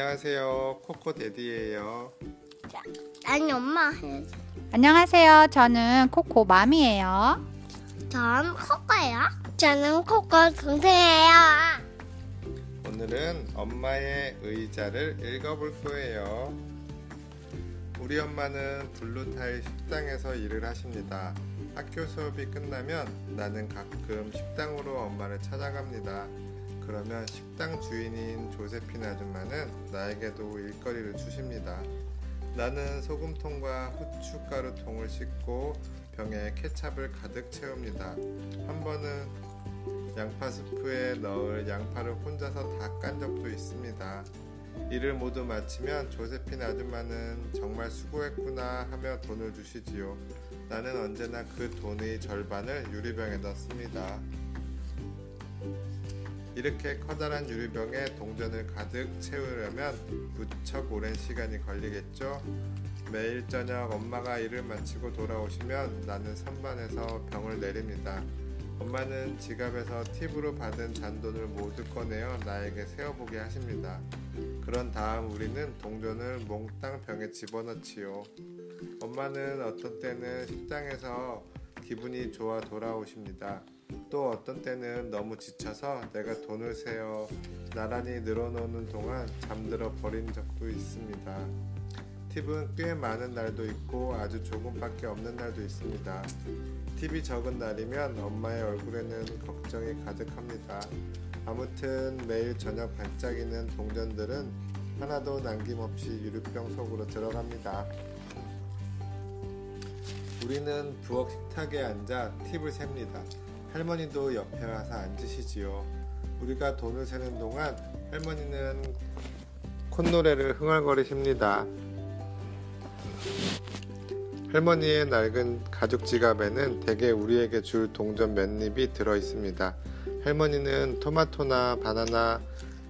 안녕하세요. 코코데디예요. 아니 엄마 해야지. 안녕하세요. 저는 코코 맘이에요. 전 코코예요. 저는 코코 동생이에요. 오늘은 엄마의 의자를 읽어볼 거예요. 우리 엄마는 블루타일 식당에서 일을 하십니다. 학교 수업이 끝나면 나는 가끔 식당으로 엄마를 찾아갑니다. 그러면 식당 주인인 조세핀 아줌마는 나에게도 일거리를 주십니다. 나는 소금통과 후춧가루통을 싣고 병에 케찹을 가득 채웁니다. 한 번은 양파 스프에 넣을 양파를 혼자서 다 깐 적도 있습니다. 일을 모두 마치면 조세핀 아줌마는 정말 수고했구나 하며 돈을 주시지요. 나는 언제나 그 돈의 절반을 유리병에 넣습니다. 이렇게 커다란 유리병에 동전을 가득 채우려면 무척 오랜 시간이 걸리겠죠? 매일 저녁 엄마가 일을 마치고 돌아오시면 나는 선반에서 병을 내립니다. 엄마는 지갑에서 팁으로 받은 잔돈을 모두 꺼내어 나에게 세어보게 하십니다. 그런 다음 우리는 동전을 몽땅 병에 집어넣지요. 엄마는 어떤 때는 식당에서 기분이 좋아 돌아오십니다. 또 어떤 때는 너무 지쳐서 내가 돈을 세어 나란히 늘어놓는 동안 잠들어 버린 적도 있습니다. 팁은 꽤 많은 날도 있고 아주 조금밖에 없는 날도 있습니다. 팁이 적은 날이면 엄마의 얼굴에는 걱정이 가득합니다. 아무튼 매일 저녁 반짝이는 동전들은 하나도 남김없이 유리병 속으로 들어갑니다. 우리는 부엌 식탁에 앉아 팁을 셉니다. 할머니도 옆에 와서 앉으시지요. 우리가 돈을 세는 동안 할머니는 콧노래를 흥얼거리십니다. 할머니의 낡은 가죽 지갑에는 대개 우리에게 줄 동전 몇 립이 들어 있습니다. 할머니는 토마토나 바나나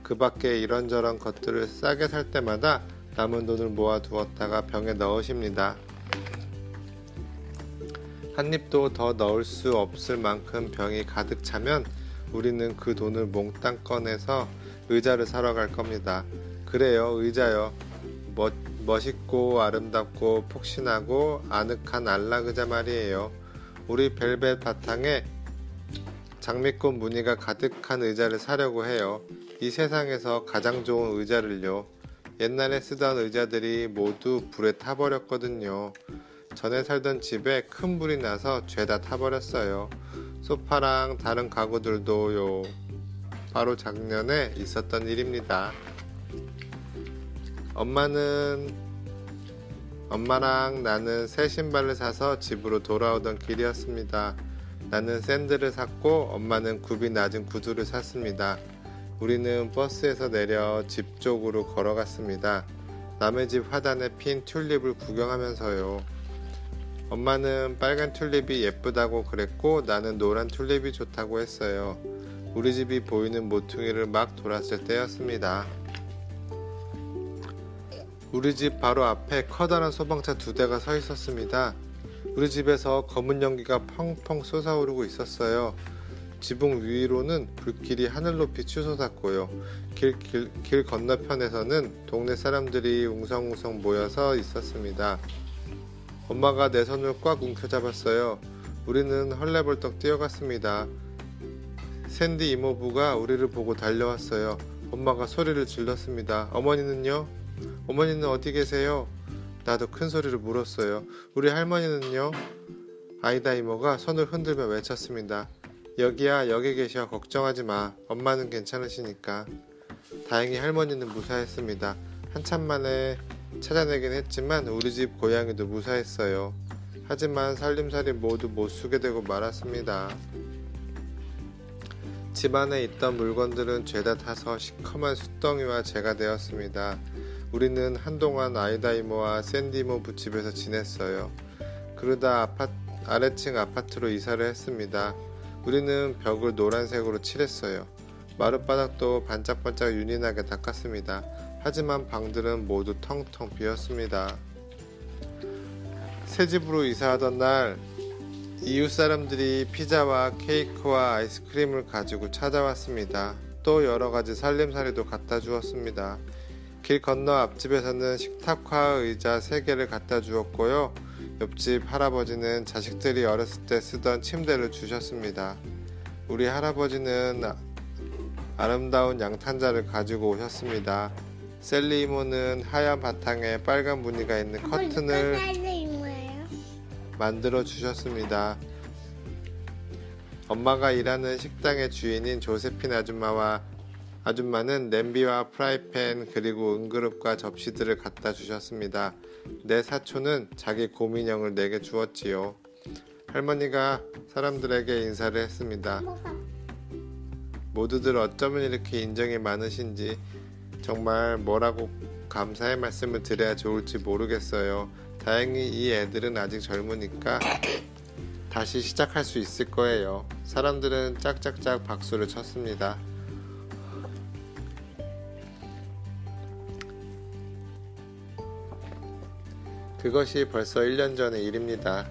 그 밖에 이런저런 것들을 싸게 살 때마다 남은 돈을 모아 두었다가 병에 넣으십니다. 한 입도 더 넣을 수 없을 만큼 병이 가득 차면 우리는 그 돈을 몽땅 꺼내서 의자를 사러 갈 겁니다. 그래요, 의자요. 멋, 멋있고 아름답고 폭신하고 아늑한 안락의자 말이에요. 우리 벨벳 바탕에 장미꽃 무늬가 가득한 의자를 사려고 해요. 이 세상에서 가장 좋은 의자를요. 옛날에 쓰던 의자들이 모두 불에 타버렸거든요. 전에 살던 집에 큰 불이 나서 죄다 타버렸어요. 소파랑 다른 가구들도요. 바로 작년에 있었던 일입니다. 엄마는 엄마랑 나는 새 신발을 사서 집으로 돌아오던 길이었습니다. 나는 샌들을 샀고 엄마는 굽이 낮은 구두를 샀습니다. 우리는 버스에서 내려 집 쪽으로 걸어갔습니다. 남의 집 화단에 핀 튤립을 구경하면서요. 엄마는 빨간 튤립이 예쁘다고 그랬고 나는 노란 튤립이 좋다고 했어요. 우리 집이 보이는 모퉁이를 막 돌았을 때였습니다. 우리 집 바로 앞에 커다란 소방차 두 대가 서 있었습니다. 우리 집에서 검은 연기가 펑펑 솟아오르고 있었어요. 지붕 위로는 불길이 하늘 높이 치솟았고요. 길, 길, 길 건너편에서는 동네 사람들이 웅성웅성 모여서 있었습니다. 엄마가 내 손을 꽉 움켜잡았어요. 우리는 헐레벌떡 뛰어갔습니다. 샌디 이모부가 우리를 보고 달려왔어요. 엄마가 소리를 질렀습니다. 어머니는요? 어머니는 어디 계세요? 나도 큰 소리로 물었어요. 우리 할머니는요? 아이다 이모가 손을 흔들며 외쳤습니다. 여기야, 여기 계셔. 걱정하지 마. 엄마는 괜찮으시니까. 다행히 할머니는 무사했습니다. 한참 만에 찾아내긴 했지만 우리 집 고양이도 무사했어요. 하지만 살림살이 모두 못 쓰게 되고 말았습니다. 집안에 있던 물건들은 죄다 타서 시커먼 숫덩이와 재가 되었습니다. 우리는 한동안 아이다 이모와 샌디 이모 부집에서 지냈어요. 그러다 아파트, 아래층 아파트로 이사를 했습니다. 우리는 벽을 노란색으로 칠했어요. 마룻바닥도 반짝반짝 윤이 나게 닦았습니다. 하지만 방들은 모두 텅텅 비었습니다. 새 집으로 이사하던 날 이웃 사람들이 피자와 케이크와 아이스크림을 가지고 찾아왔습니다. 또 여러 가지 살림살이도 갖다 주었습니다. 길 건너 앞집에서는 식탁화 의자 3개를 갖다 주었고요. 옆집 할아버지는 자식들이 어렸을 때 쓰던 침대를 주셨습니다. 우리 할아버지는 아- 아름다운 양탄자를 가지고 오셨습니다. 셀리 이모는 하얀 바탕에 빨간 무늬가 있는 커튼을. 만들어 주셨습니다. 엄마가 일하는 식당의 주인인 조세핀 아줌마와 아줌마는 냄비와 프라이팬 그리고 은그릇과 접시들을 갖다 주셨습니다. 내 사촌은 자기 고민형을 내게 주었지요. 할머니가 사람들에게 인사를 했습니다. 모두들 어쩌면 이렇게 인정이 많으신지 정말 뭐라고 감사의 말씀을 드려야 좋을지 모르겠어요. 다행히 이 애들은 아직 젊으니까 다시 시작할 수 있을 거예요. 사람들은 짝짝짝 박수를 쳤습니다. 그것이 벌써 1년 전의 일입니다.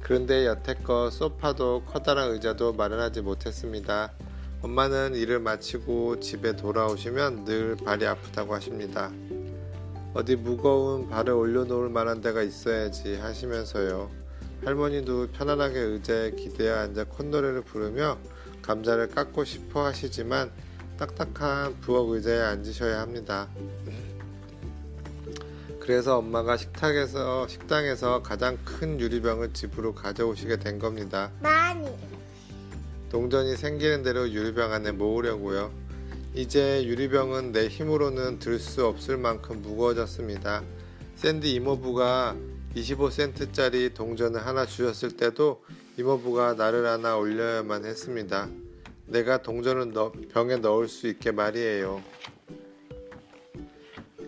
그런데 여태껏 소파도 커다란 의자도 마련하지 못했습니다. 엄마는 일을 마치고 집에 돌아오시면 늘 발이 아프다고 하십니다. 어디 무거운 발을 올려놓을 만한 데가 있어야지 하시면서요. 할머니도 편안하게 의자에 기대어 앉아 콧노래를 부르며 감자를 깎고 싶어 하시지만 딱딱한 부엌 의자에 앉으셔야 합니다. 그래서 엄마가 식탁에서 식당에서 가장 큰 유리병을 집으로 가져오시게 된 겁니다. 많이. 동전이 생기는 대로 유리병 안에 모으려고요. 이제 유리병은 내 힘으로는 들 수 없을 만큼 무거워졌습니다. 샌디 이모부가 25센트짜리 동전을 하나 주셨을 때도 이모부가 나를 하나 올려야만 했습니다. 내가 동전을 넣- 병에 넣을 수 있게 말이에요.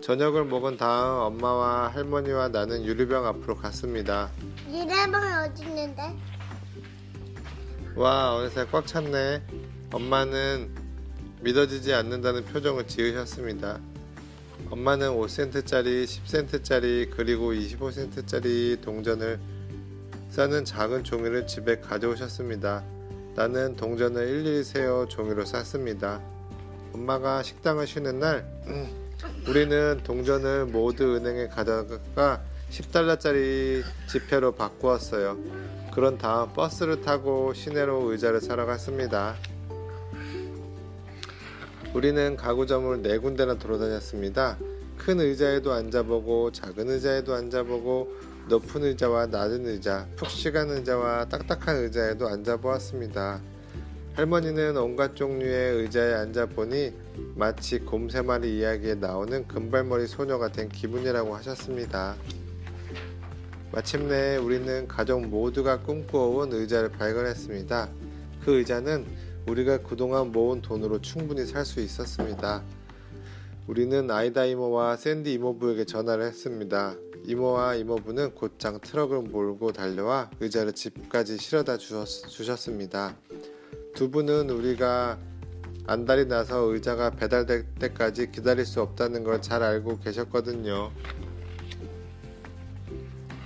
저녁을 먹은 다음 엄마와 할머니와 나는 유리병 앞으로 갔습니다. 유래방 어디 있는데? 와 어느새 꽉 찼네. 엄마는 믿어지지 않는다는 표정을 지으셨습니다. 엄마는 5센트짜리 10센트짜리 그리고 25센트짜리 동전을 싸는 작은 종이를 집에 가져오셨습니다. 나는 동전을 일일이 세어 종이로 쌌습니다. 엄마가 식당을 쉬는 날 음, 우리는 동전을 모두 은행에 가져가 10달러짜리 지폐로 바꾸었어요 그런 다음 버스를 타고 시내로 의자를 사러 갔습니다. 우리는 가구점을 네 군데나 돌아다녔습니다. 큰 의자에도 앉아보고 작은 의자에도 앉아보고 높은 의자와 낮은 의자, 푹시간 의자와 딱딱한 의자에도 앉아보았습니다. 할머니는 온갖 종류의 의자에 앉아보니 마치 곰세 마리 이야기에 나오는 금발머리 소녀가 된 기분이라고 하셨습니다. 마침내 우리는 가족 모두가 꿈꿔온 의자를 발견했습니다. 그 의자는 우리가 그동안 모은 돈으로 충분히 살 수 있었습니다. 우리는 아이다 이모와 샌디 이모부에게 전화를 했습니다. 이모와 이모부는 곧장 트럭을 몰고 달려와 의자를 집까지 실어다 주셨, 주셨습니다. 두 분은 우리가 안달이 나서 의자가 배달될 때까지 기다릴 수 없다는 걸 잘 알고 계셨거든요.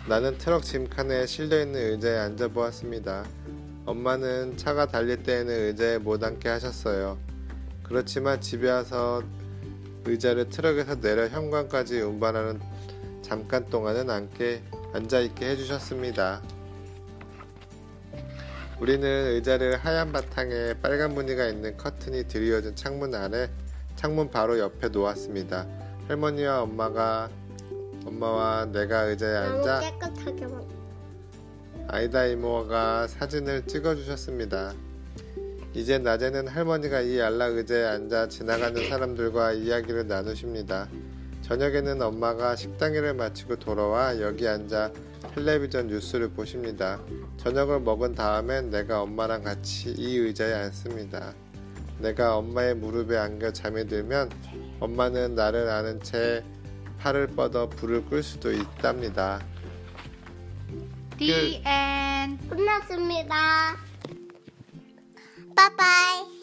나는 트럭 짐칸에 실려있는 의자에 앉아보았습니다. 엄마는 차가 달릴 때에는 의자에 못 앉게 하셨어요. 그렇지만 집에 와서 의자를 트럭에서 내려 현관까지 운반하는 잠깐 동안은 앉게, 앉아있게 해주셨습니다. 우리는 의자를 하얀 바탕에 빨간 무늬가 있는 커튼이 드리워진 창문 아래 창문 바로 옆에 놓았습니다. 할머니와 엄마가 엄마와 내가 의자에 너무 앉아 깨끗하게 먹. 아이다 이모가 사진을 찍어주셨습니다. 이제 낮에는 할머니가 이 안락 의자에 앉아 지나가는 사람들과 이야기를 나누십니다. 저녁에는 엄마가 식당 일을 마치고 돌아와 여기 앉아 텔레비전 뉴스를 보십니다. 저녁을 먹은 다음엔 내가 엄마랑 같이 이 의자에 앉습니다. 내가 엄마의 무릎에 안겨 잠이 들면 엄마는 나를 아는 채 팔을 뻗어 불을 끌 수도 있답니다. The end. 끝났습니다. 빠빠이.